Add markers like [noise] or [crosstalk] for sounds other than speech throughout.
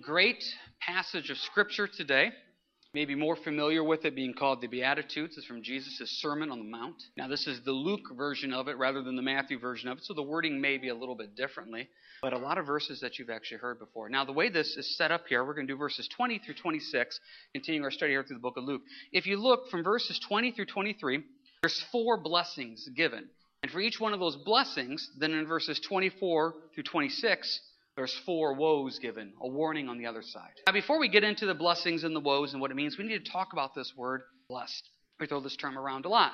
Great passage of Scripture today. Maybe more familiar with it being called the Beatitudes. It's from Jesus' Sermon on the Mount. Now, this is the Luke version of it rather than the Matthew version of it, so the wording may be a little bit differently, but a lot of verses that you've actually heard before. Now, the way this is set up here, we're going to do verses 20 through 26, continuing our study here through the book of Luke. If you look from verses 20 through 23, there's four blessings given. And for each one of those blessings, then in verses 24 through 26, there's four woes given, a warning on the other side. Now, before we get into the blessings and the woes and what it means, we need to talk about this word blessed. We throw this term around a lot.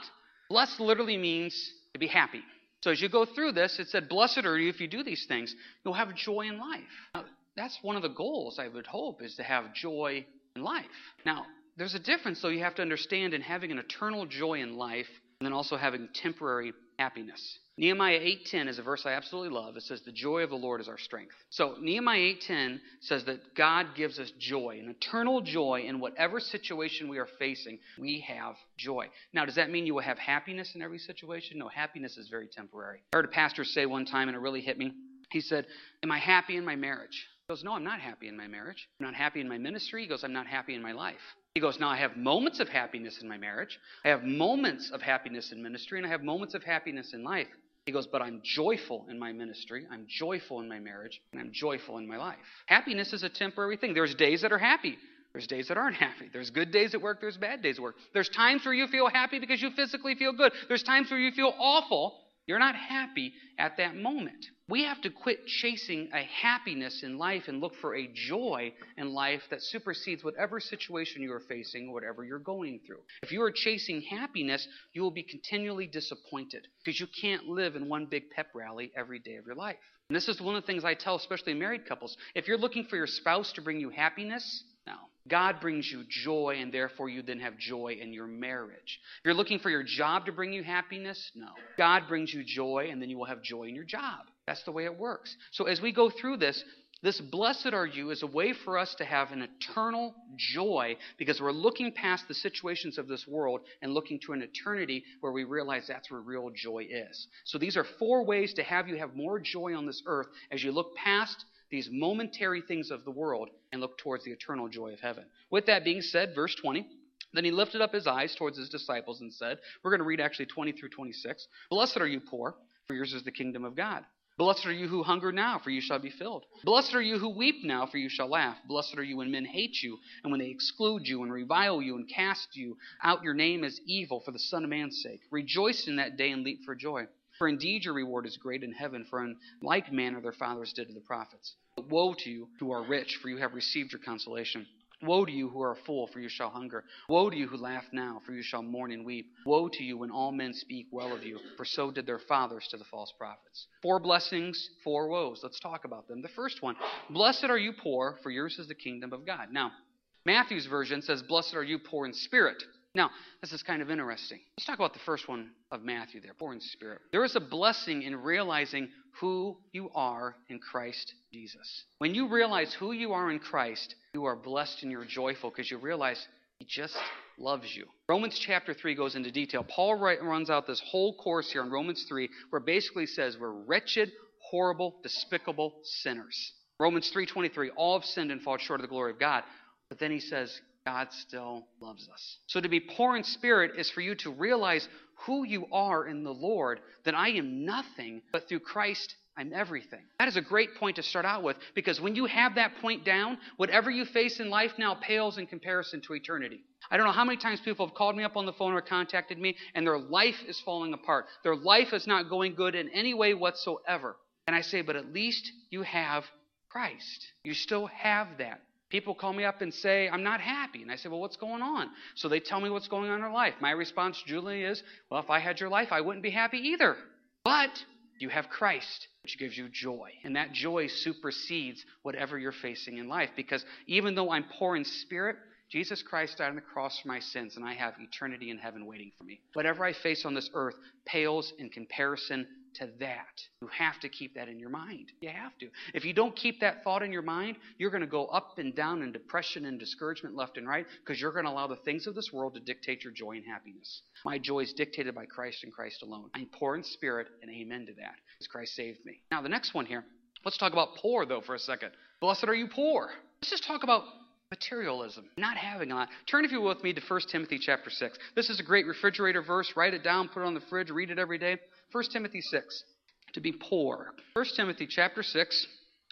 Blessed literally means to be happy. So as you go through this, it said, Blessed are you if you do these things. You'll have joy in life. Now, that's one of the goals, I would hope, is to have joy in life. Now, there's a difference, though, you have to understand in having an eternal joy in life and then also having temporary happiness. Nehemiah 8:10 is a verse I absolutely love. It says the joy of the Lord is our strength. So Nehemiah 8:10 says that God gives us joy, an eternal joy in whatever situation we are facing. We have joy. Now, does that mean you will have happiness in every situation? No, happiness is very temporary. I heard a pastor say one time and it really hit me. He said, "Am I happy in my marriage?" He goes, "No, I'm not happy in my marriage. I'm not happy in my ministry." He goes, "I'm not happy in my life." He goes, Now I have moments of happiness in my marriage, I have moments of happiness in ministry, and I have moments of happiness in life. He goes, But I'm joyful in my ministry, I'm joyful in my marriage, and I'm joyful in my life. Happiness is a temporary thing. There's days that are happy. There's days that aren't happy. There's good days at work. There's bad days at work. There's times where you feel happy because you physically feel good. There's times where you feel awful. You're not happy at that moment. We have to quit chasing a happiness in life and look for a joy in life that supersedes whatever situation you are facing, or whatever you're going through. If you are chasing happiness, you will be continually disappointed because you can't live in one big pep rally every day of your life. And this is one of the things I tell, especially married couples. If you're looking for your spouse to bring you happiness. God brings you joy, and therefore you then have joy in your marriage. If you're looking for your job to bring you happiness, no. God brings you joy, and then you will have joy in your job. That's the way it works. So as we go through this, this blessed are you is a way for us to have an eternal joy because we're looking past the situations of this world and looking to an eternity where we realize that's where real joy is. So these are four ways to have you have more joy on this earth as you look past these momentary things of the world and look towards the eternal joy of heaven. With that being said, verse 20. Then he lifted up his eyes towards his disciples and said, We're going to read actually 20 through 26. Blessed are you poor, for yours is the kingdom of God. Blessed are you who hunger now, for you shall be filled. Blessed are you who weep now, for you shall laugh. Blessed are you when men hate you, and when they exclude you, and revile you, and cast you out your name as evil for the Son of Man's sake. Rejoice in that day and leap for joy. For indeed your reward is great in heaven, for in like manner their fathers did to the prophets. But woe to you who are rich, for you have received your consolation. Woe to you who are full, for you shall hunger. Woe to you who laugh now, for you shall mourn and weep. Woe to you when all men speak well of you, for so did their fathers to the false prophets. Four blessings, four woes. Let's talk about them. The first one Blessed are you poor, for yours is the kingdom of God. Now, Matthew's version says, Blessed are you poor in spirit. Now, this is kind of interesting. Let's talk about the first one of Matthew there, poor in spirit. There is a blessing in realizing who you are in Christ Jesus. When you realize who you are in Christ, you are blessed and you're joyful because you realize He just loves you. Romans chapter 3 goes into detail. Paul runs out this whole course here in Romans 3 where basically says we're wretched, horrible, despicable sinners. Romans 3:23 all have sinned and fall short of the glory of God. But then he says God still loves us. So to be poor in spirit is for you to realize who you are in the Lord, that I am nothing, but through Christ I'm everything. That is a great point to start out with because when you have that point down, whatever you face in life now pales in comparison to eternity. I don't know how many times people have called me up on the phone or contacted me and their life is falling apart. Their life is not going good in any way whatsoever. And I say, but at least you have Christ. You still have that. People call me up and say, I'm not happy. And I say, Well, what's going on? So they tell me what's going on in their life. My response, Julie, is, Well, if I had your life, I wouldn't be happy either. But you have Christ, which gives you joy. And that joy supersedes whatever you're facing in life. Because even though I'm poor in spirit, Jesus Christ died on the cross for my sins, and I have eternity in heaven waiting for me. Whatever I face on this earth pales in comparison to that. You have to keep that in your mind. You have to. If you don't keep that thought in your mind, you're going to go up and down in depression and discouragement left and right because you're going to allow the things of this world to dictate your joy and happiness. My joy is dictated by Christ and Christ alone. I'm poor in spirit, and amen to that because Christ saved me. Now, the next one here. Let's talk about poor, though, for a second. Blessed are you poor. Let's just talk about materialism, not having a lot. Turn, if you will, with me to 1 Timothy chapter 6. This is a great refrigerator verse. Write it down, put it on the fridge, read it every day. 1 Timothy 6. To be poor. 1 Timothy chapter 6.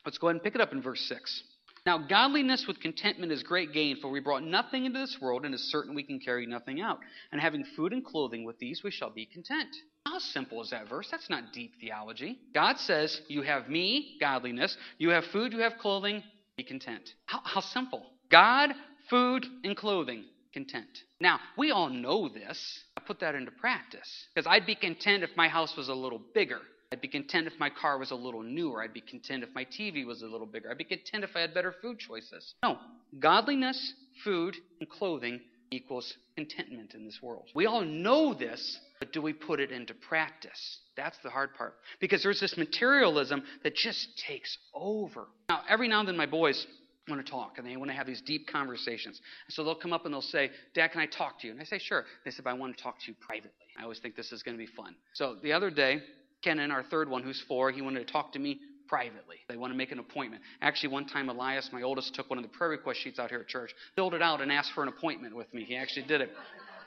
Let's go ahead and pick it up in verse 6. Now, godliness with contentment is great gain, for we brought nothing into this world, and is certain we can carry nothing out. And having food and clothing, with these we shall be content. How simple is that verse? That's not deep theology. God says, You have me, godliness. You have food, you have clothing, be content. How, how simple. God, food, and clothing, content. Now, we all know this. I put that into practice. Because I'd be content if my house was a little bigger. I'd be content if my car was a little newer. I'd be content if my TV was a little bigger. I'd be content if I had better food choices. No, godliness, food, and clothing equals contentment in this world. We all know this, but do we put it into practice? That's the hard part. Because there's this materialism that just takes over. Now, every now and then my boys want to talk and they want to have these deep conversations. So they'll come up and they'll say, Dad, can I talk to you? And I say, Sure. They said, I want to talk to you privately. I always think this is going to be fun. So the other day, Kenan, our third one, who's four, he wanted to talk to me privately. They want to make an appointment. Actually, one time, Elias, my oldest, took one of the prayer request sheets out here at church, filled it out, and asked for an appointment with me. He actually did it.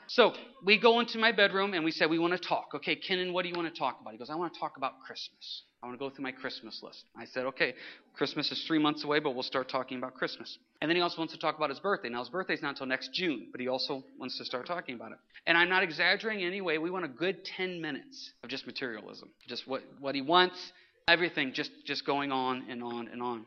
So we go into my bedroom and we say, We want to talk. Okay, Kenan, what do you want to talk about? He goes, I want to talk about Christmas. I want to go through my Christmas list. I said, Okay, Christmas is three months away, but we'll start talking about Christmas. And then he also wants to talk about his birthday. Now, his birthday's not until next June, but he also wants to start talking about it. And I'm not exaggerating in any way. We want a good 10 minutes of just materialism, just what, what he wants, everything just, just going on and on and on.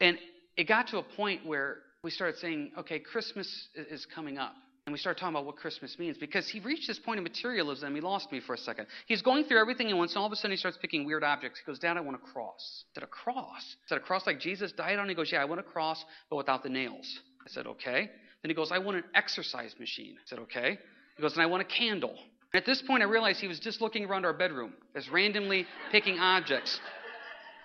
And it got to a point where we started saying, Okay, Christmas is coming up and we started talking about what Christmas means because he reached this point of materialism and he lost me for a second. He's going through everything at once, and all of a sudden he starts picking weird objects. He goes, Dad, I want a cross. I said, A cross? Is that a cross like Jesus died on? He goes, Yeah, I want a cross, but without the nails. I said, Okay. Then he goes, I want an exercise machine. I said, Okay. He goes, And I want a candle. At this point, I realized he was just looking around our bedroom, just randomly picking objects.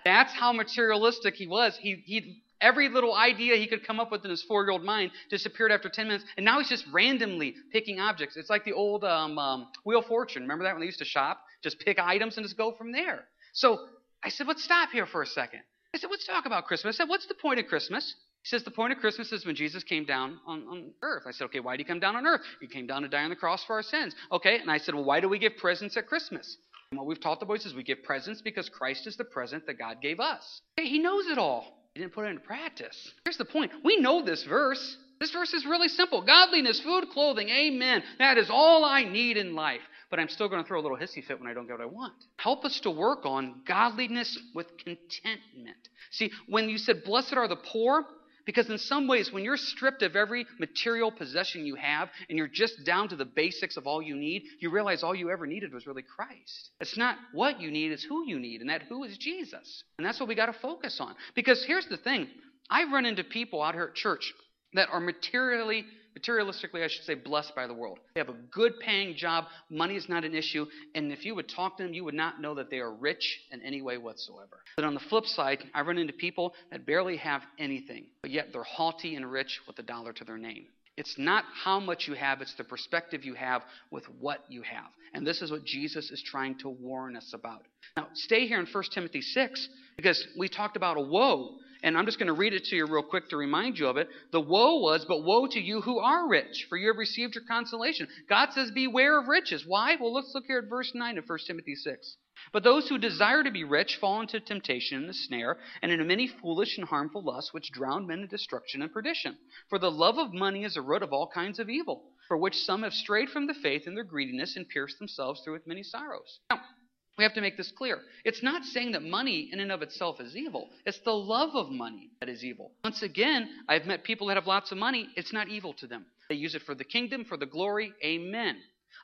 That's how materialistic he was. He, he Every little idea he could come up with in his four year old mind disappeared after 10 minutes, and now he's just randomly picking objects. It's like the old um, um, Wheel of Fortune. Remember that when they used to shop? Just pick items and just go from there. So I said, let's stop here for a second. I said, let's talk about Christmas. I said, what's the point of Christmas? He says, the point of Christmas is when Jesus came down on, on earth. I said, okay, why did he come down on earth? He came down to die on the cross for our sins. Okay, and I said, well, why do we give presents at Christmas? And what we've taught the boys is we give presents because Christ is the present that God gave us. Okay, he knows it all. He didn't put it into practice. Here's the point. We know this verse. This verse is really simple. Godliness, food, clothing, amen. That is all I need in life. But I'm still going to throw a little hissy fit when I don't get what I want. Help us to work on godliness with contentment. See, when you said, Blessed are the poor, because in some ways, when you're stripped of every material possession you have and you're just down to the basics of all you need, you realize all you ever needed was really Christ. It's not what you need, it's who you need, and that who is Jesus. And that's what we got to focus on. Because here's the thing I've run into people out here at church that are materially materialistically, I should say, blessed by the world. They have a good paying job. Money is not an issue. And if you would talk to them, you would not know that they are rich in any way whatsoever. But on the flip side, I run into people that barely have anything, but yet they're haughty and rich with a dollar to their name. It's not how much you have, it's the perspective you have with what you have. And this is what Jesus is trying to warn us about. Now, stay here in 1 Timothy 6 because we talked about a woe and I'm just going to read it to you real quick to remind you of it. The woe was, but woe to you who are rich, for you have received your consolation. God says, beware of riches. Why? Well, let's look here at verse 9 of 1 Timothy 6. But those who desire to be rich fall into temptation and the snare, and into many foolish and harmful lusts, which drown men in destruction and perdition. For the love of money is a root of all kinds of evil, for which some have strayed from the faith in their greediness and pierced themselves through with many sorrows. Now, we have to make this clear. It's not saying that money in and of itself is evil. It's the love of money that is evil. Once again, I've met people that have lots of money. It's not evil to them. They use it for the kingdom, for the glory. Amen.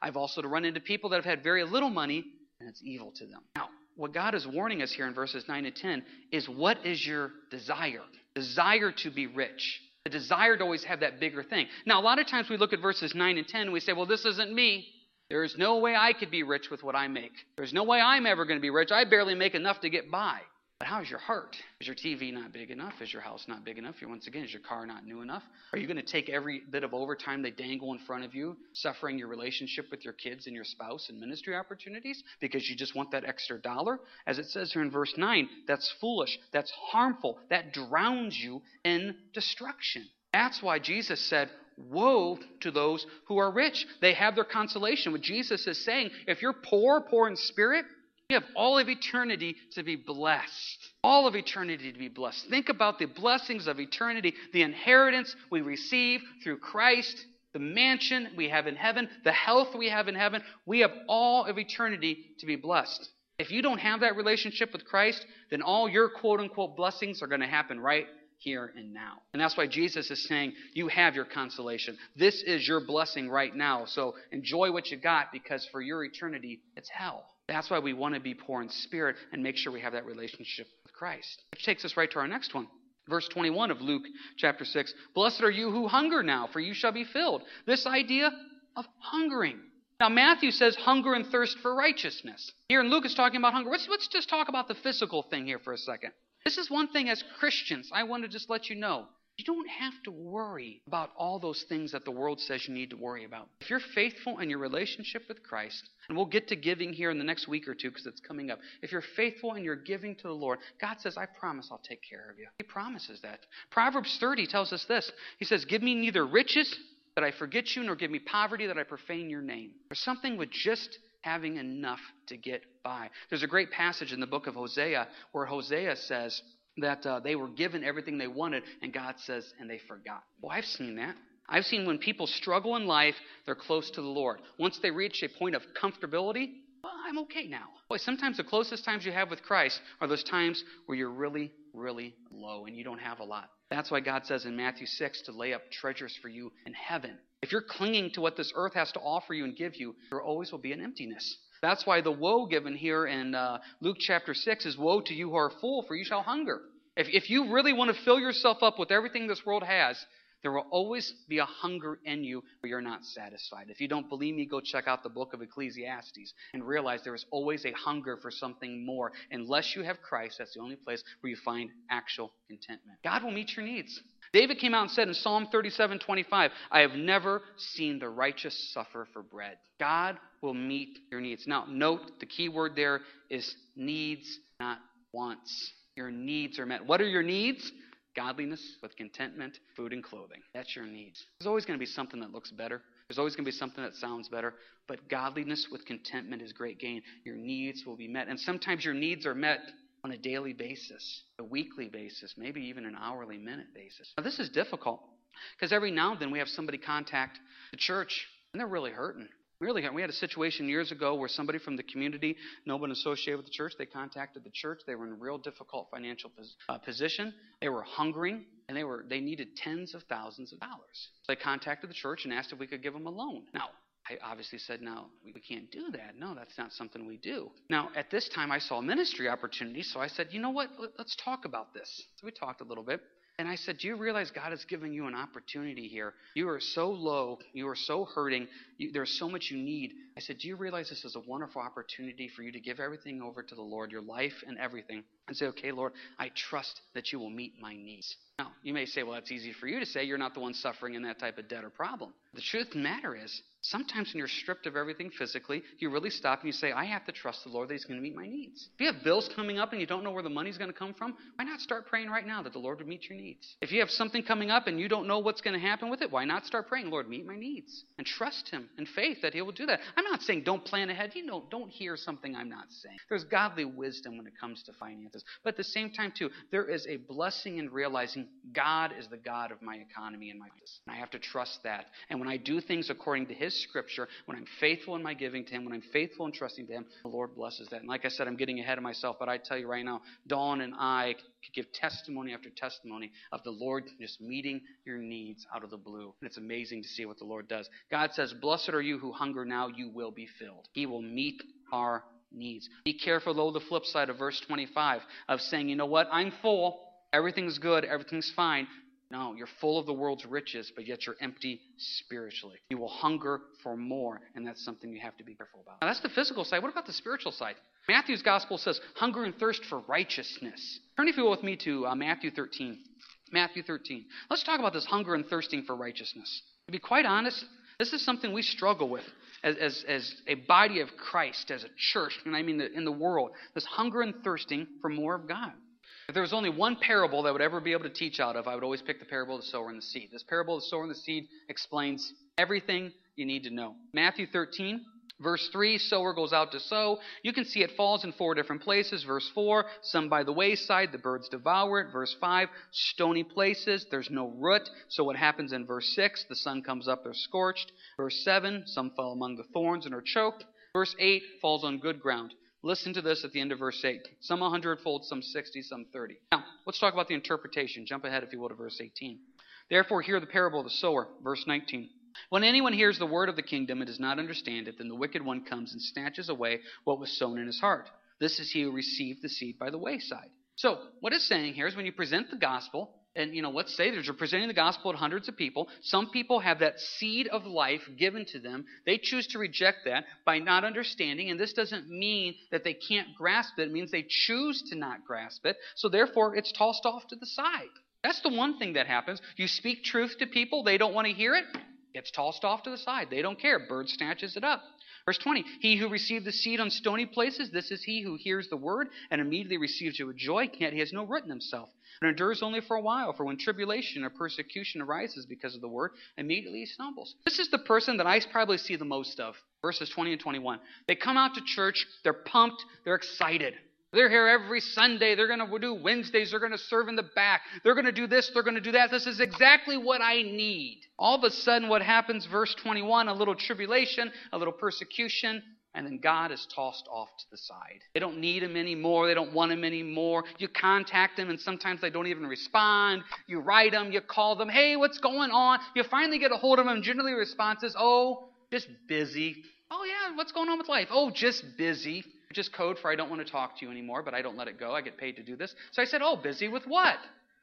I've also run into people that have had very little money, and it's evil to them. Now, what God is warning us here in verses 9 and 10 is what is your desire? Desire to be rich. The desire to always have that bigger thing. Now, a lot of times we look at verses 9 and 10 and we say, well, this isn't me. There is no way I could be rich with what I make. There's no way I'm ever going to be rich. I barely make enough to get by. But how is your heart? Is your TV not big enough? Is your house not big enough? once again, is your car not new enough? Are you going to take every bit of overtime they dangle in front of you, suffering your relationship with your kids and your spouse and ministry opportunities because you just want that extra dollar? As it says here in verse 9, that's foolish, that's harmful, that drowns you in destruction. That's why Jesus said, Woe to those who are rich. They have their consolation. What Jesus is saying, if you're poor, poor in spirit, you have all of eternity to be blessed. All of eternity to be blessed. Think about the blessings of eternity, the inheritance we receive through Christ, the mansion we have in heaven, the health we have in heaven. We have all of eternity to be blessed. If you don't have that relationship with Christ, then all your quote unquote blessings are going to happen right here and now. And that's why Jesus is saying, You have your consolation. This is your blessing right now. So enjoy what you got because for your eternity, it's hell. That's why we want to be poor in spirit and make sure we have that relationship with Christ. Which takes us right to our next one. Verse 21 of Luke chapter 6 Blessed are you who hunger now, for you shall be filled. This idea of hungering. Now, Matthew says hunger and thirst for righteousness. Here in Luke, is talking about hunger. Let's, let's just talk about the physical thing here for a second. This is one thing as Christians, I want to just let you know. You don't have to worry about all those things that the world says you need to worry about. If you're faithful in your relationship with Christ, and we'll get to giving here in the next week or two because it's coming up. If you're faithful and you're giving to the Lord, God says, I promise I'll take care of you. He promises that. Proverbs 30 tells us this He says, Give me neither riches that I forget you, nor give me poverty that I profane your name. There's something with just having enough to get by. There's a great passage in the book of Hosea where Hosea says that uh, they were given everything they wanted, and God says, and they forgot. Well, I've seen that. I've seen when people struggle in life, they're close to the Lord. Once they reach a point of comfortability, well, I'm okay now. Boy, sometimes the closest times you have with Christ are those times where you're really, really low and you don't have a lot. That's why God says in Matthew 6 to lay up treasures for you in heaven. If you're clinging to what this earth has to offer you and give you, there always will be an emptiness. That's why the woe given here in uh, Luke chapter 6 is Woe to you who are full, for you shall hunger. If, if you really want to fill yourself up with everything this world has, there will always be a hunger in you where you're not satisfied. If you don't believe me, go check out the book of Ecclesiastes and realize there is always a hunger for something more. Unless you have Christ, that's the only place where you find actual contentment. God will meet your needs. David came out and said in Psalm 37 25, I have never seen the righteous suffer for bread. God will meet your needs. Now, note the key word there is needs, not wants. Your needs are met. What are your needs? Godliness with contentment, food and clothing. That's your needs. There's always going to be something that looks better. There's always going to be something that sounds better. But godliness with contentment is great gain. Your needs will be met. And sometimes your needs are met on a daily basis, a weekly basis, maybe even an hourly minute basis. Now, this is difficult because every now and then we have somebody contact the church and they're really hurting. Really, we had a situation years ago where somebody from the community, no one associated with the church, they contacted the church. They were in a real difficult financial pos- uh, position. They were hungering, and they were they needed tens of thousands of dollars. So they contacted the church and asked if we could give them a loan. Now, I obviously said, no, we can't do that. No, that's not something we do. Now, at this time, I saw ministry opportunities, so I said, you know what? Let's talk about this. So we talked a little bit. And I said, Do you realize God is giving you an opportunity here? You are so low. You are so hurting. You, there's so much you need. I said, Do you realize this is a wonderful opportunity for you to give everything over to the Lord, your life and everything, and say, Okay, Lord, I trust that you will meet my needs. Now, you may say, Well, that's easy for you to say. You're not the one suffering in that type of debt or problem. The truth of the matter is, Sometimes when you're stripped of everything physically, you really stop and you say, I have to trust the Lord that He's going to meet my needs. If you have bills coming up and you don't know where the money's going to come from, why not start praying right now that the Lord would meet your needs? If you have something coming up and you don't know what's going to happen with it, why not start praying, Lord, meet my needs? And trust Him in faith that He will do that. I'm not saying don't plan ahead. You know, don't hear something I'm not saying. There's godly wisdom when it comes to finances. But at the same time, too, there is a blessing in realizing God is the God of my economy and my business. And I have to trust that. And when I do things according to His scripture, when I'm faithful in my giving to Him, when I'm faithful in trusting to Him, the Lord blesses that. And like I said, I'm getting ahead of myself, but I tell you right now, Dawn and I could give testimony after testimony of the Lord just meeting your needs out of the blue. And it's amazing to see what the Lord does. God says, Blessed are you who hunger now, you will be filled. He will meet our needs. Be careful, though, the flip side of verse 25 of saying, you know what, I'm full, everything's good, everything's fine. No, you're full of the world's riches, but yet you're empty spiritually. You will hunger for more, and that's something you have to be careful about. Now, that's the physical side. What about the spiritual side? Matthew's gospel says, hunger and thirst for righteousness. Turn, if you will, with me to uh, Matthew 13. Matthew 13. Let's talk about this hunger and thirsting for righteousness. To be quite honest, this is something we struggle with as, as, as a body of Christ, as a church, and I mean in the world. This hunger and thirsting for more of God. If there was only one parable that I would ever be able to teach out of, I would always pick the parable of the sower and the seed. This parable of the sower and the seed explains everything you need to know. Matthew 13, Verse 3, sower goes out to sow. You can see it falls in four different places. Verse 4, some by the wayside, the birds devour it. Verse 5, stony places, there's no root. So what happens in verse 6? The sun comes up, they're scorched. Verse 7, some fell among the thorns and are choked. Verse 8, falls on good ground. Listen to this at the end of verse 8. Some a hundredfold, some 60, some 30. Now, let's talk about the interpretation. Jump ahead, if you will, to verse 18. Therefore, hear the parable of the sower. Verse 19. When anyone hears the word of the kingdom and does not understand it, then the wicked one comes and snatches away what was sown in his heart. This is he who received the seed by the wayside. So, what it's saying here is when you present the gospel, and you know, let's say that you're presenting the gospel to hundreds of people. Some people have that seed of life given to them. They choose to reject that by not understanding, and this doesn't mean that they can't grasp it. It means they choose to not grasp it. So therefore, it's tossed off to the side. That's the one thing that happens. You speak truth to people, they don't want to hear it. Gets tossed off to the side. They don't care. Bird snatches it up. Verse 20 He who received the seed on stony places, this is he who hears the word and immediately receives it with joy, yet he has no root in himself, and endures only for a while. For when tribulation or persecution arises because of the word, immediately he stumbles. This is the person that I probably see the most of. Verses 20 and 21. They come out to church, they're pumped, they're excited. They're here every Sunday. They're going to do Wednesdays. They're going to serve in the back. They're going to do this. They're going to do that. This is exactly what I need. All of a sudden, what happens, verse 21, a little tribulation, a little persecution, and then God is tossed off to the side. They don't need him anymore. They don't want him anymore. You contact them, and sometimes they don't even respond. You write them. You call them. Hey, what's going on? You finally get a hold of them. Generally, the response is, oh, just busy. Oh, yeah, what's going on with life? Oh, just busy just code for I don't want to talk to you anymore, but I don't let it go. I get paid to do this. So I said, Oh, busy with what?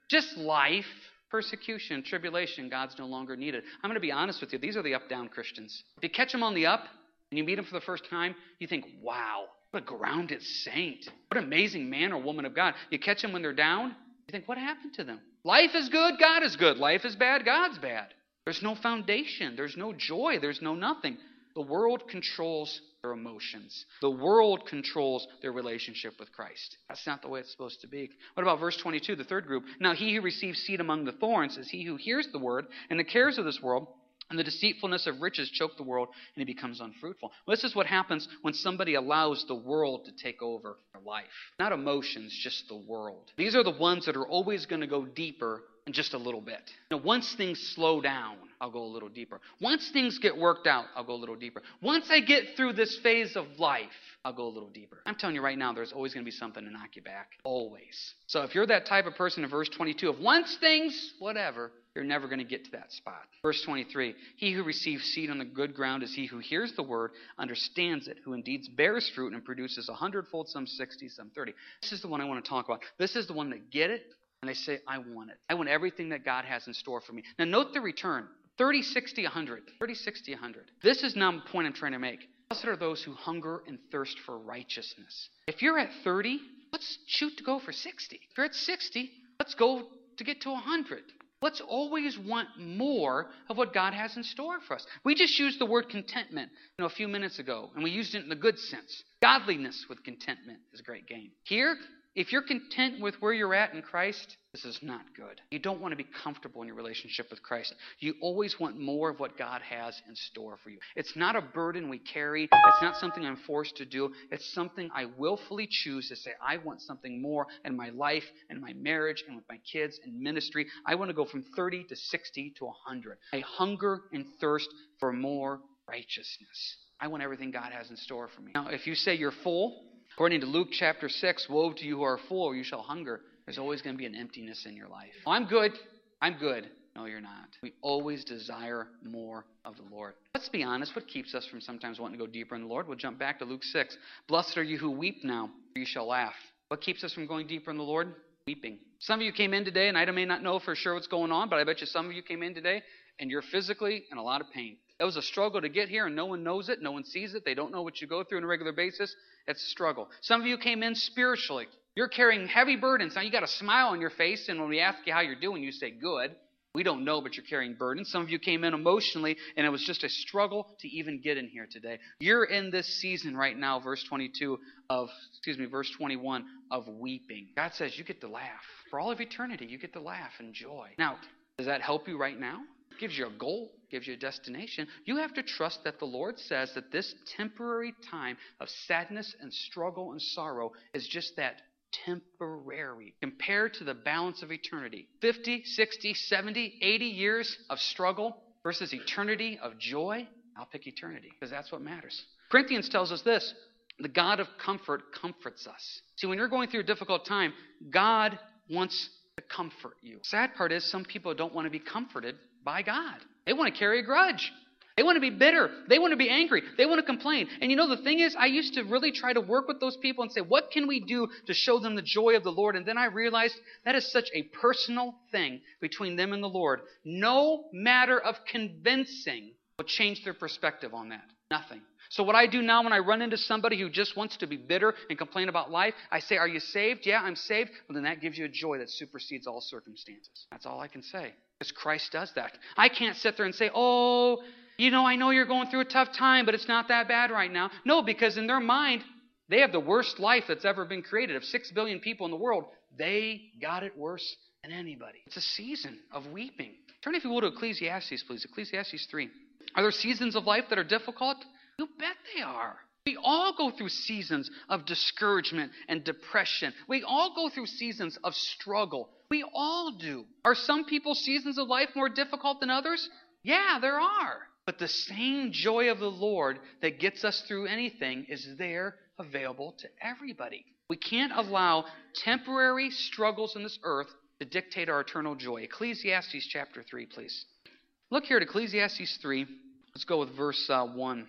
Just life, persecution, tribulation. God's no longer needed. I'm going to be honest with you. These are the up down Christians. If you catch them on the up and you meet them for the first time, you think, Wow, what a grounded saint. What an amazing man or woman of God. You catch them when they're down, you think, What happened to them? Life is good, God is good. Life is bad, God's bad. There's no foundation, there's no joy, there's no nothing. The world controls their emotions. The world controls their relationship with Christ. That's not the way it's supposed to be. What about verse 22, the third group? Now, he who receives seed among the thorns is he who hears the word, and the cares of this world and the deceitfulness of riches choke the world, and he becomes unfruitful. This is what happens when somebody allows the world to take over their life. Not emotions, just the world. These are the ones that are always going to go deeper in just a little bit. Now, once things slow down, I'll go a little deeper. Once things get worked out, I'll go a little deeper. Once I get through this phase of life, I'll go a little deeper. I'm telling you right now, there's always going to be something to knock you back. Always. So if you're that type of person in verse 22 of once things, whatever, you're never going to get to that spot. Verse 23 He who receives seed on the good ground is he who hears the word, understands it, who indeed bears fruit and produces a hundredfold, some 60, some 30. This is the one I want to talk about. This is the one that get it and they say, I want it. I want everything that God has in store for me. Now, note the return 30, 60, 100. 30, 60, 100. This is now the point I'm trying to make. Blessed are those who hunger and thirst for righteousness. If you're at 30, let's shoot to go for 60. If you're at 60, let's go to get to 100. Let's always want more of what God has in store for us. We just used the word contentment you know, a few minutes ago, and we used it in the good sense. Godliness with contentment is a great gain. Here, if you're content with where you're at in Christ, this is not good. You don't want to be comfortable in your relationship with Christ. You always want more of what God has in store for you. It's not a burden we carry, it's not something I'm forced to do. It's something I willfully choose to say, I want something more in my life and my marriage and with my kids and ministry. I want to go from 30 to 60 to 100. I hunger and thirst for more righteousness. I want everything God has in store for me. Now, if you say you're full, According to Luke chapter 6, woe to you who are full, you shall hunger. There's always going to be an emptiness in your life. Oh, I'm good. I'm good. No, you're not. We always desire more of the Lord. Let's be honest. What keeps us from sometimes wanting to go deeper in the Lord? We'll jump back to Luke 6. Blessed are you who weep now, for you shall laugh. What keeps us from going deeper in the Lord? weeping. Some of you came in today, and I may not know for sure what's going on, but I bet you some of you came in today and you're physically in a lot of pain. It was a struggle to get here, and no one knows it. No one sees it. They don't know what you go through on a regular basis. It's a struggle. Some of you came in spiritually. You're carrying heavy burdens. Now you got a smile on your face, and when we ask you how you're doing, you say good. We don't know, but you're carrying burdens. Some of you came in emotionally, and it was just a struggle to even get in here today. You're in this season right now, verse 22 of, excuse me, verse 21 of weeping. God says you get to laugh. For all of eternity, you get to laugh and joy. Now, does that help you right now? gives you a goal, gives you a destination. You have to trust that the Lord says that this temporary time of sadness and struggle and sorrow is just that temporary compared to the balance of eternity 50, 60, 70, 80 years of struggle versus eternity of joy. I'll pick eternity because that's what matters. Corinthians tells us this the God of comfort comforts us. See, when you're going through a difficult time, God wants to comfort you. Sad part is some people don't want to be comforted by God. They want to carry a grudge. They want to be bitter. They want to be angry. They want to complain. And you know, the thing is, I used to really try to work with those people and say, what can we do to show them the joy of the Lord? And then I realized that is such a personal thing between them and the Lord. No matter of convincing will change their perspective on that. Nothing. So, what I do now when I run into somebody who just wants to be bitter and complain about life, I say, Are you saved? Yeah, I'm saved. Well, then that gives you a joy that supersedes all circumstances. That's all I can say. Because Christ does that. I can't sit there and say, Oh, you know, I know you're going through a tough time, but it's not that bad right now. No, because in their mind, they have the worst life that's ever been created. Of six billion people in the world, they got it worse than anybody. It's a season of weeping. Turn, if you will, to Ecclesiastes, please. Ecclesiastes 3. Are there seasons of life that are difficult? You bet they are. We all go through seasons of discouragement and depression. We all go through seasons of struggle. We all do. Are some people's seasons of life more difficult than others? Yeah, there are. But the same joy of the Lord that gets us through anything is there available to everybody. We can't allow temporary struggles in this earth to dictate our eternal joy. Ecclesiastes chapter 3, please. Look here at Ecclesiastes 3. Let's go with verse uh, 1.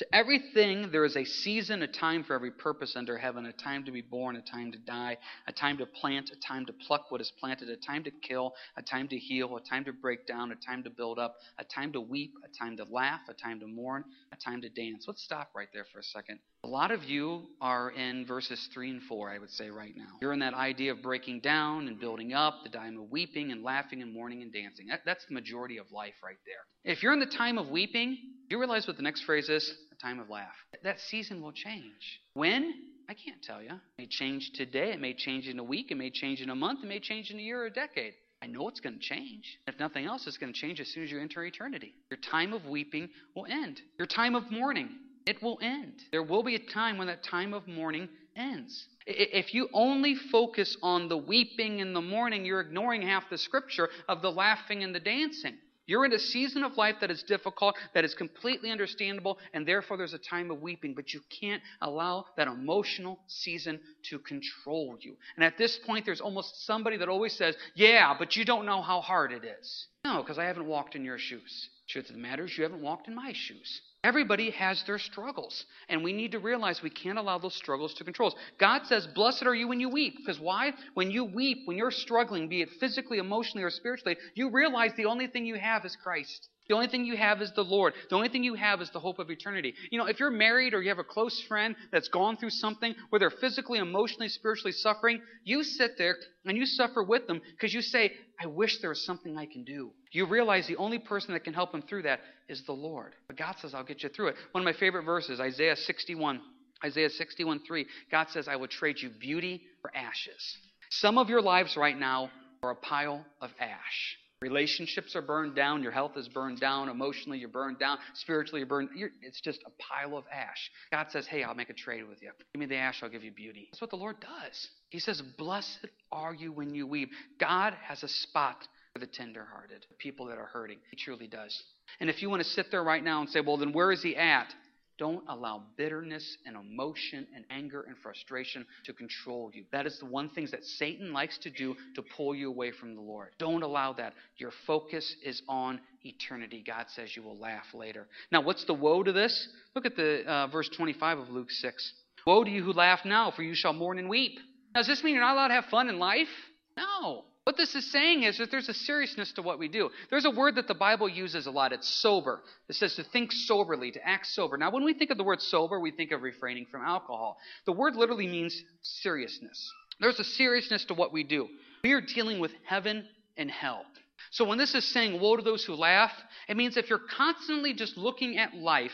To everything there is a season, a time for every purpose under heaven, a time to be born, a time to die, a time to plant, a time to pluck what is planted, a time to kill, a time to heal, a time to break down, a time to build up, a time to weep, a time to laugh, a time to mourn, a time to dance. Let's stop right there for a second. A lot of you are in verses 3 and 4, I would say, right now. You're in that idea of breaking down and building up, the time of weeping and laughing and mourning and dancing. That, that's the majority of life right there. If you're in the time of weeping, do you realize what the next phrase is? Time of laugh. That season will change. When? I can't tell you. It may change today. It may change in a week. It may change in a month. It may change in a year or a decade. I know it's going to change. If nothing else, it's going to change as soon as you enter eternity. Your time of weeping will end. Your time of mourning, it will end. There will be a time when that time of mourning ends. If you only focus on the weeping and the mourning, you're ignoring half the scripture of the laughing and the dancing. You're in a season of life that is difficult, that is completely understandable, and therefore there's a time of weeping, but you can't allow that emotional season to control you. And at this point, there's almost somebody that always says, Yeah, but you don't know how hard it is. No, because I haven't walked in your shoes. Truth of the matter is, you haven't walked in my shoes. Everybody has their struggles, and we need to realize we can't allow those struggles to control us. God says, Blessed are you when you weep. Because why? When you weep, when you're struggling, be it physically, emotionally, or spiritually, you realize the only thing you have is Christ. The only thing you have is the Lord. The only thing you have is the hope of eternity. You know, if you're married or you have a close friend that's gone through something where they're physically, emotionally, spiritually suffering, you sit there and you suffer with them because you say, I wish there was something I can do. You realize the only person that can help them through that is the Lord. But God says, I'll get you through it. One of my favorite verses, Isaiah 61. Isaiah 61 3. God says, I will trade you beauty for ashes. Some of your lives right now are a pile of ash. Relationships are burned down. Your health is burned down. Emotionally, you're burned down. Spiritually, you're burned. You're, it's just a pile of ash. God says, Hey, I'll make a trade with you. Give me the ash, I'll give you beauty. That's what the Lord does. He says, Blessed are you when you weep. God has a spot for the tenderhearted, people that are hurting. He truly does. And if you want to sit there right now and say, Well, then where is He at? Don't allow bitterness and emotion and anger and frustration to control you. That is the one thing that Satan likes to do to pull you away from the Lord. Don't allow that. Your focus is on eternity. God says you will laugh later. Now, what's the woe to this? Look at the uh, verse 25 of Luke 6. Woe to you who laugh now, for you shall mourn and weep. Now, does this mean you're not allowed to have fun in life? No. What this is saying is that there's a seriousness to what we do. There's a word that the Bible uses a lot. It's sober. It says to think soberly, to act sober. Now, when we think of the word sober, we think of refraining from alcohol. The word literally means seriousness. There's a seriousness to what we do. We are dealing with heaven and hell. So when this is saying, woe to those who laugh, it means if you're constantly just looking at life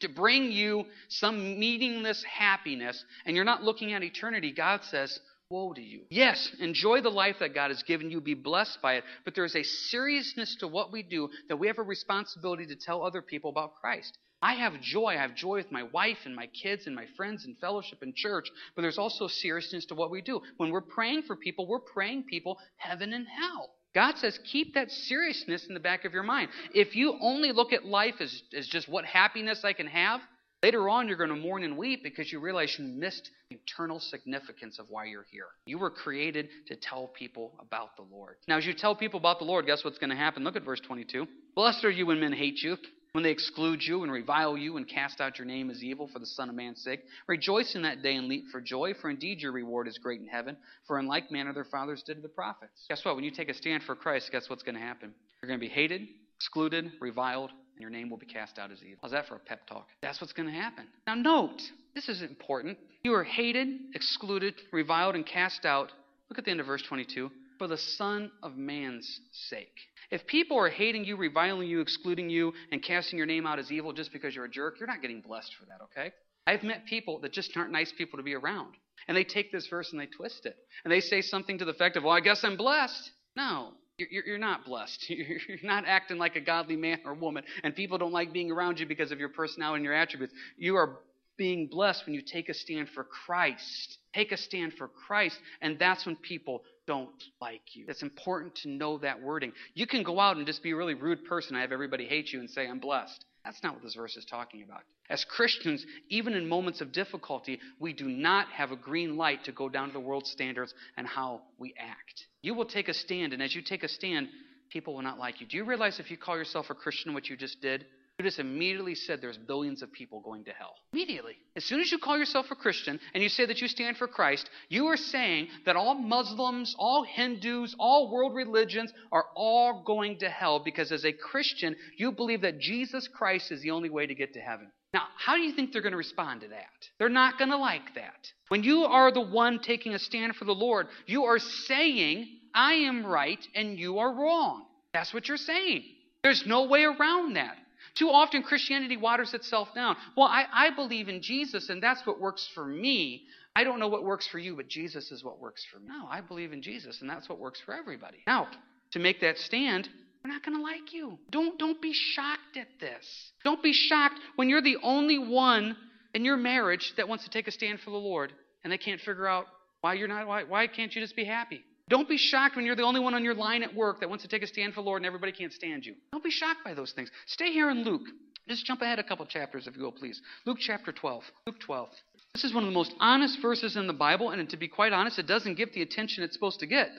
to bring you some meaningless happiness and you're not looking at eternity, God says, Woe to you. Yes, enjoy the life that God has given you, be blessed by it, but there is a seriousness to what we do that we have a responsibility to tell other people about Christ. I have joy. I have joy with my wife and my kids and my friends and fellowship and church, but there's also seriousness to what we do. When we're praying for people, we're praying people heaven and hell. God says, keep that seriousness in the back of your mind. If you only look at life as, as just what happiness I can have, Later on, you're going to mourn and weep because you realize you missed the eternal significance of why you're here. You were created to tell people about the Lord. Now, as you tell people about the Lord, guess what's going to happen? Look at verse 22. Blessed are you when men hate you, when they exclude you and revile you and cast out your name as evil for the Son of Man's sake. Rejoice in that day and leap for joy, for indeed your reward is great in heaven. For in like manner their fathers did to the prophets. Guess what? When you take a stand for Christ, guess what's going to happen? You're going to be hated, excluded, reviled, your name will be cast out as evil. How's that for a pep talk? That's what's going to happen. Now, note, this is important. You are hated, excluded, reviled, and cast out. Look at the end of verse 22 for the Son of Man's sake. If people are hating you, reviling you, excluding you, and casting your name out as evil just because you're a jerk, you're not getting blessed for that, okay? I've met people that just aren't nice people to be around. And they take this verse and they twist it. And they say something to the effect of, well, I guess I'm blessed. No, you're, you're not blessed. [laughs] You're not acting like a godly man or woman, and people don't like being around you because of your personality and your attributes. You are being blessed when you take a stand for Christ. Take a stand for Christ, and that's when people don't like you. It's important to know that wording. You can go out and just be a really rude person, I have everybody hate you, and say, I'm blessed. That's not what this verse is talking about. As Christians, even in moments of difficulty, we do not have a green light to go down to the world's standards and how we act. You will take a stand, and as you take a stand, people will not like you. Do you realize if you call yourself a Christian, what you just did? Just immediately said there's billions of people going to hell. Immediately. As soon as you call yourself a Christian and you say that you stand for Christ, you are saying that all Muslims, all Hindus, all world religions are all going to hell because as a Christian, you believe that Jesus Christ is the only way to get to heaven. Now, how do you think they're going to respond to that? They're not going to like that. When you are the one taking a stand for the Lord, you are saying, I am right and you are wrong. That's what you're saying. There's no way around that. Too often, Christianity waters itself down. Well, I, I believe in Jesus, and that's what works for me. I don't know what works for you, but Jesus is what works for me. No, I believe in Jesus, and that's what works for everybody. Now, to make that stand, we're not going to like you. Don't, don't be shocked at this. Don't be shocked when you're the only one in your marriage that wants to take a stand for the Lord, and they can't figure out why you're not. Why, why can't you just be happy? Don't be shocked when you're the only one on your line at work that wants to take a stand for the Lord and everybody can't stand you. Don't be shocked by those things. Stay here in Luke. Just jump ahead a couple chapters, if you will, please. Luke chapter 12. Luke 12. This is one of the most honest verses in the Bible, and to be quite honest, it doesn't get the attention it's supposed to get.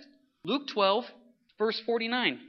Luke 12, verse 49.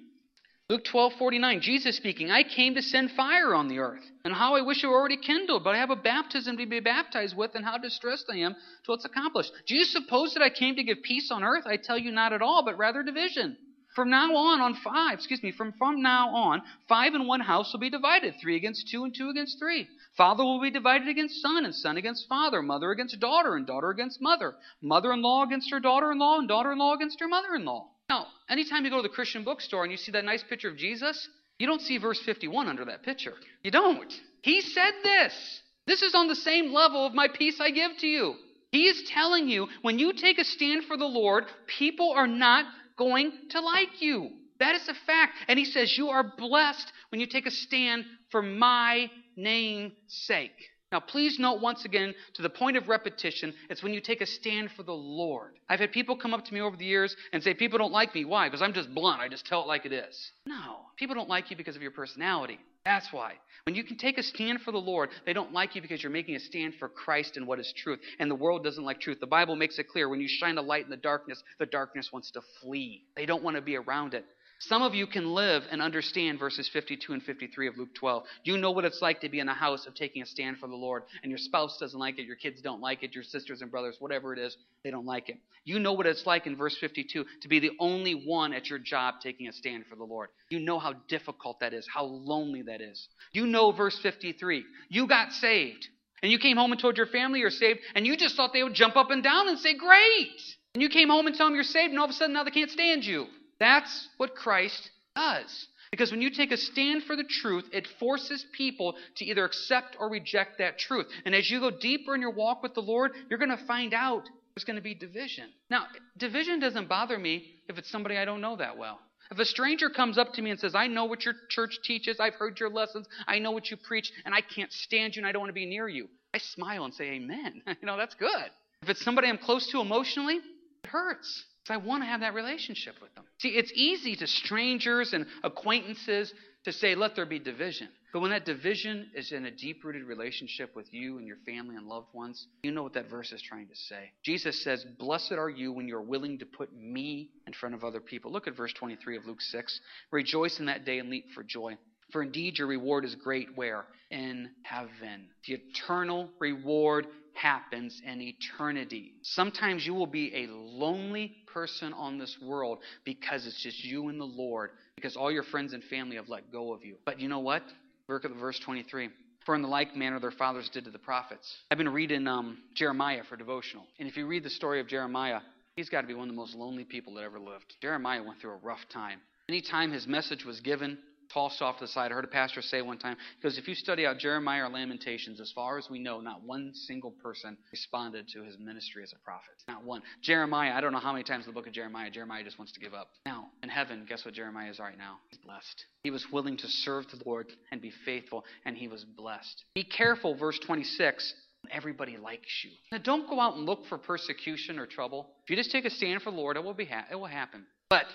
Luke 12, 49, Jesus speaking, I came to send fire on the earth, and how I wish it were already kindled, but I have a baptism to be baptized with, and how distressed I am till it's accomplished. Do you suppose that I came to give peace on earth? I tell you not at all, but rather division. From now on, on five, excuse me, from, from now on, five in one house will be divided, three against two and two against three. Father will be divided against son, and son against father, mother against daughter, and daughter against mother, mother in law against her daughter in law, and daughter in law against her mother in law. Now, anytime you go to the Christian bookstore and you see that nice picture of Jesus, you don't see verse 51 under that picture. You don't. He said this. This is on the same level of my peace I give to you. He is telling you when you take a stand for the Lord, people are not going to like you. That is a fact. And he says, You are blessed when you take a stand for my name's sake. Now, please note once again, to the point of repetition, it's when you take a stand for the Lord. I've had people come up to me over the years and say, People don't like me. Why? Because I'm just blunt. I just tell it like it is. No. People don't like you because of your personality. That's why. When you can take a stand for the Lord, they don't like you because you're making a stand for Christ and what is truth. And the world doesn't like truth. The Bible makes it clear when you shine a light in the darkness, the darkness wants to flee. They don't want to be around it. Some of you can live and understand verses 52 and 53 of Luke 12. You know what it's like to be in a house of taking a stand for the Lord, and your spouse doesn't like it, your kids don't like it, your sisters and brothers, whatever it is, they don't like it. You know what it's like in verse 52 to be the only one at your job taking a stand for the Lord. You know how difficult that is, how lonely that is. You know verse 53. You got saved, and you came home and told your family you're saved, and you just thought they would jump up and down and say, Great! And you came home and told them you're saved, and all of a sudden now they can't stand you. That's what Christ does. Because when you take a stand for the truth, it forces people to either accept or reject that truth. And as you go deeper in your walk with the Lord, you're going to find out there's going to be division. Now, division doesn't bother me if it's somebody I don't know that well. If a stranger comes up to me and says, I know what your church teaches, I've heard your lessons, I know what you preach, and I can't stand you and I don't want to be near you, I smile and say, Amen. [laughs] you know, that's good. If it's somebody I'm close to emotionally, it hurts. So I want to have that relationship with them. See, it's easy to strangers and acquaintances to say, let there be division. But when that division is in a deep rooted relationship with you and your family and loved ones, you know what that verse is trying to say. Jesus says, Blessed are you when you're willing to put me in front of other people. Look at verse 23 of Luke 6. Rejoice in that day and leap for joy. For indeed your reward is great where? In heaven. The eternal reward happens in eternity. Sometimes you will be a lonely person on this world because it's just you and the Lord, because all your friends and family have let go of you. But you know what? Look at verse 23. For in the like manner their fathers did to the prophets. I've been reading um, Jeremiah for devotional. And if you read the story of Jeremiah, he's got to be one of the most lonely people that ever lived. Jeremiah went through a rough time. Anytime his message was given, tossed off to the side. I heard a pastor say one time, because if you study out Jeremiah or Lamentations, as far as we know, not one single person responded to his ministry as a prophet. Not one. Jeremiah, I don't know how many times in the book of Jeremiah, Jeremiah just wants to give up. Now, in heaven, guess what Jeremiah is right now? He's blessed. He was willing to serve the Lord and be faithful, and he was blessed. Be careful, verse 26. Everybody likes you. Now, don't go out and look for persecution or trouble. If you just take a stand for the Lord, it will be ha- it will happen. But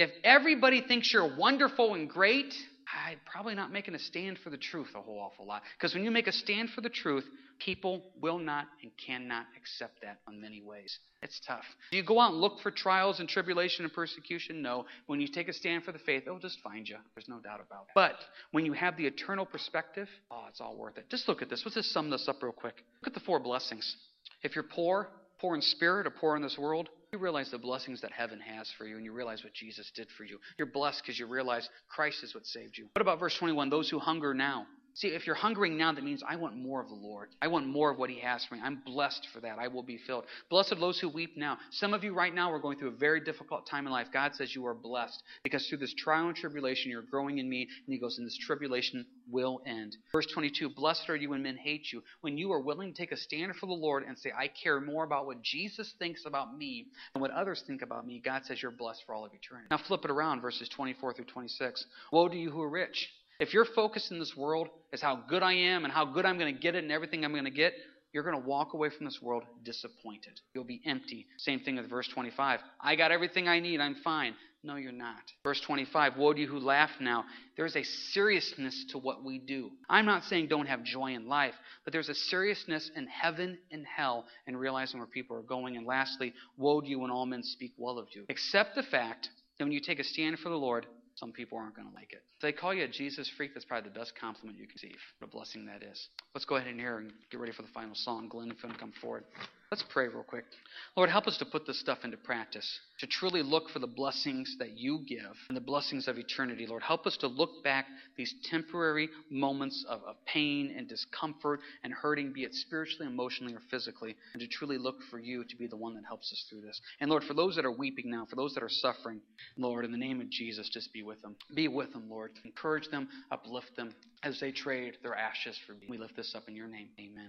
if everybody thinks you're wonderful and great, I'm probably not making a stand for the truth a whole awful lot. Because when you make a stand for the truth, people will not and cannot accept that in many ways. It's tough. Do you go out and look for trials and tribulation and persecution? No. When you take a stand for the faith, it'll just find you. There's no doubt about it. But when you have the eternal perspective, oh, it's all worth it. Just look at this. Let's just sum this up real quick. Look at the four blessings. If you're poor, poor in spirit, or poor in this world, you realize the blessings that heaven has for you, and you realize what Jesus did for you. You're blessed because you realize Christ is what saved you. What about verse 21? Those who hunger now. See, if you're hungering now, that means I want more of the Lord. I want more of what He has for me. I'm blessed for that. I will be filled. Blessed are those who weep now. Some of you right now are going through a very difficult time in life. God says you are blessed because through this trial and tribulation, you're growing in me. And He goes, and this tribulation will end. Verse 22 Blessed are you when men hate you. When you are willing to take a stand for the Lord and say, I care more about what Jesus thinks about me than what others think about me, God says you're blessed for all of eternity. Now flip it around, verses 24 through 26. Woe to you who are rich. If your focus in this world is how good I am and how good I'm going to get it and everything I'm going to get, you're going to walk away from this world disappointed. You'll be empty. Same thing with verse 25. I got everything I need. I'm fine. No, you're not. Verse 25 Woe to you who laugh now. There's a seriousness to what we do. I'm not saying don't have joy in life, but there's a seriousness in heaven and hell and realizing where people are going. And lastly, woe to you when all men speak well of you. Accept the fact that when you take a stand for the Lord, some people aren't going to like it. If they call you a Jesus freak, that's probably the best compliment you can receive. What a blessing that is. Let's go ahead and hear and get ready for the final song. Glenn, if you want to come forward. Let's pray real quick. Lord, help us to put this stuff into practice, to truly look for the blessings that you give and the blessings of eternity. Lord, help us to look back these temporary moments of, of pain and discomfort and hurting, be it spiritually, emotionally, or physically, and to truly look for you to be the one that helps us through this. And Lord, for those that are weeping now, for those that are suffering, Lord, in the name of Jesus, just be with them. Be with them, Lord. Encourage them, uplift them as they trade their ashes for me. We lift this up in your name. Amen.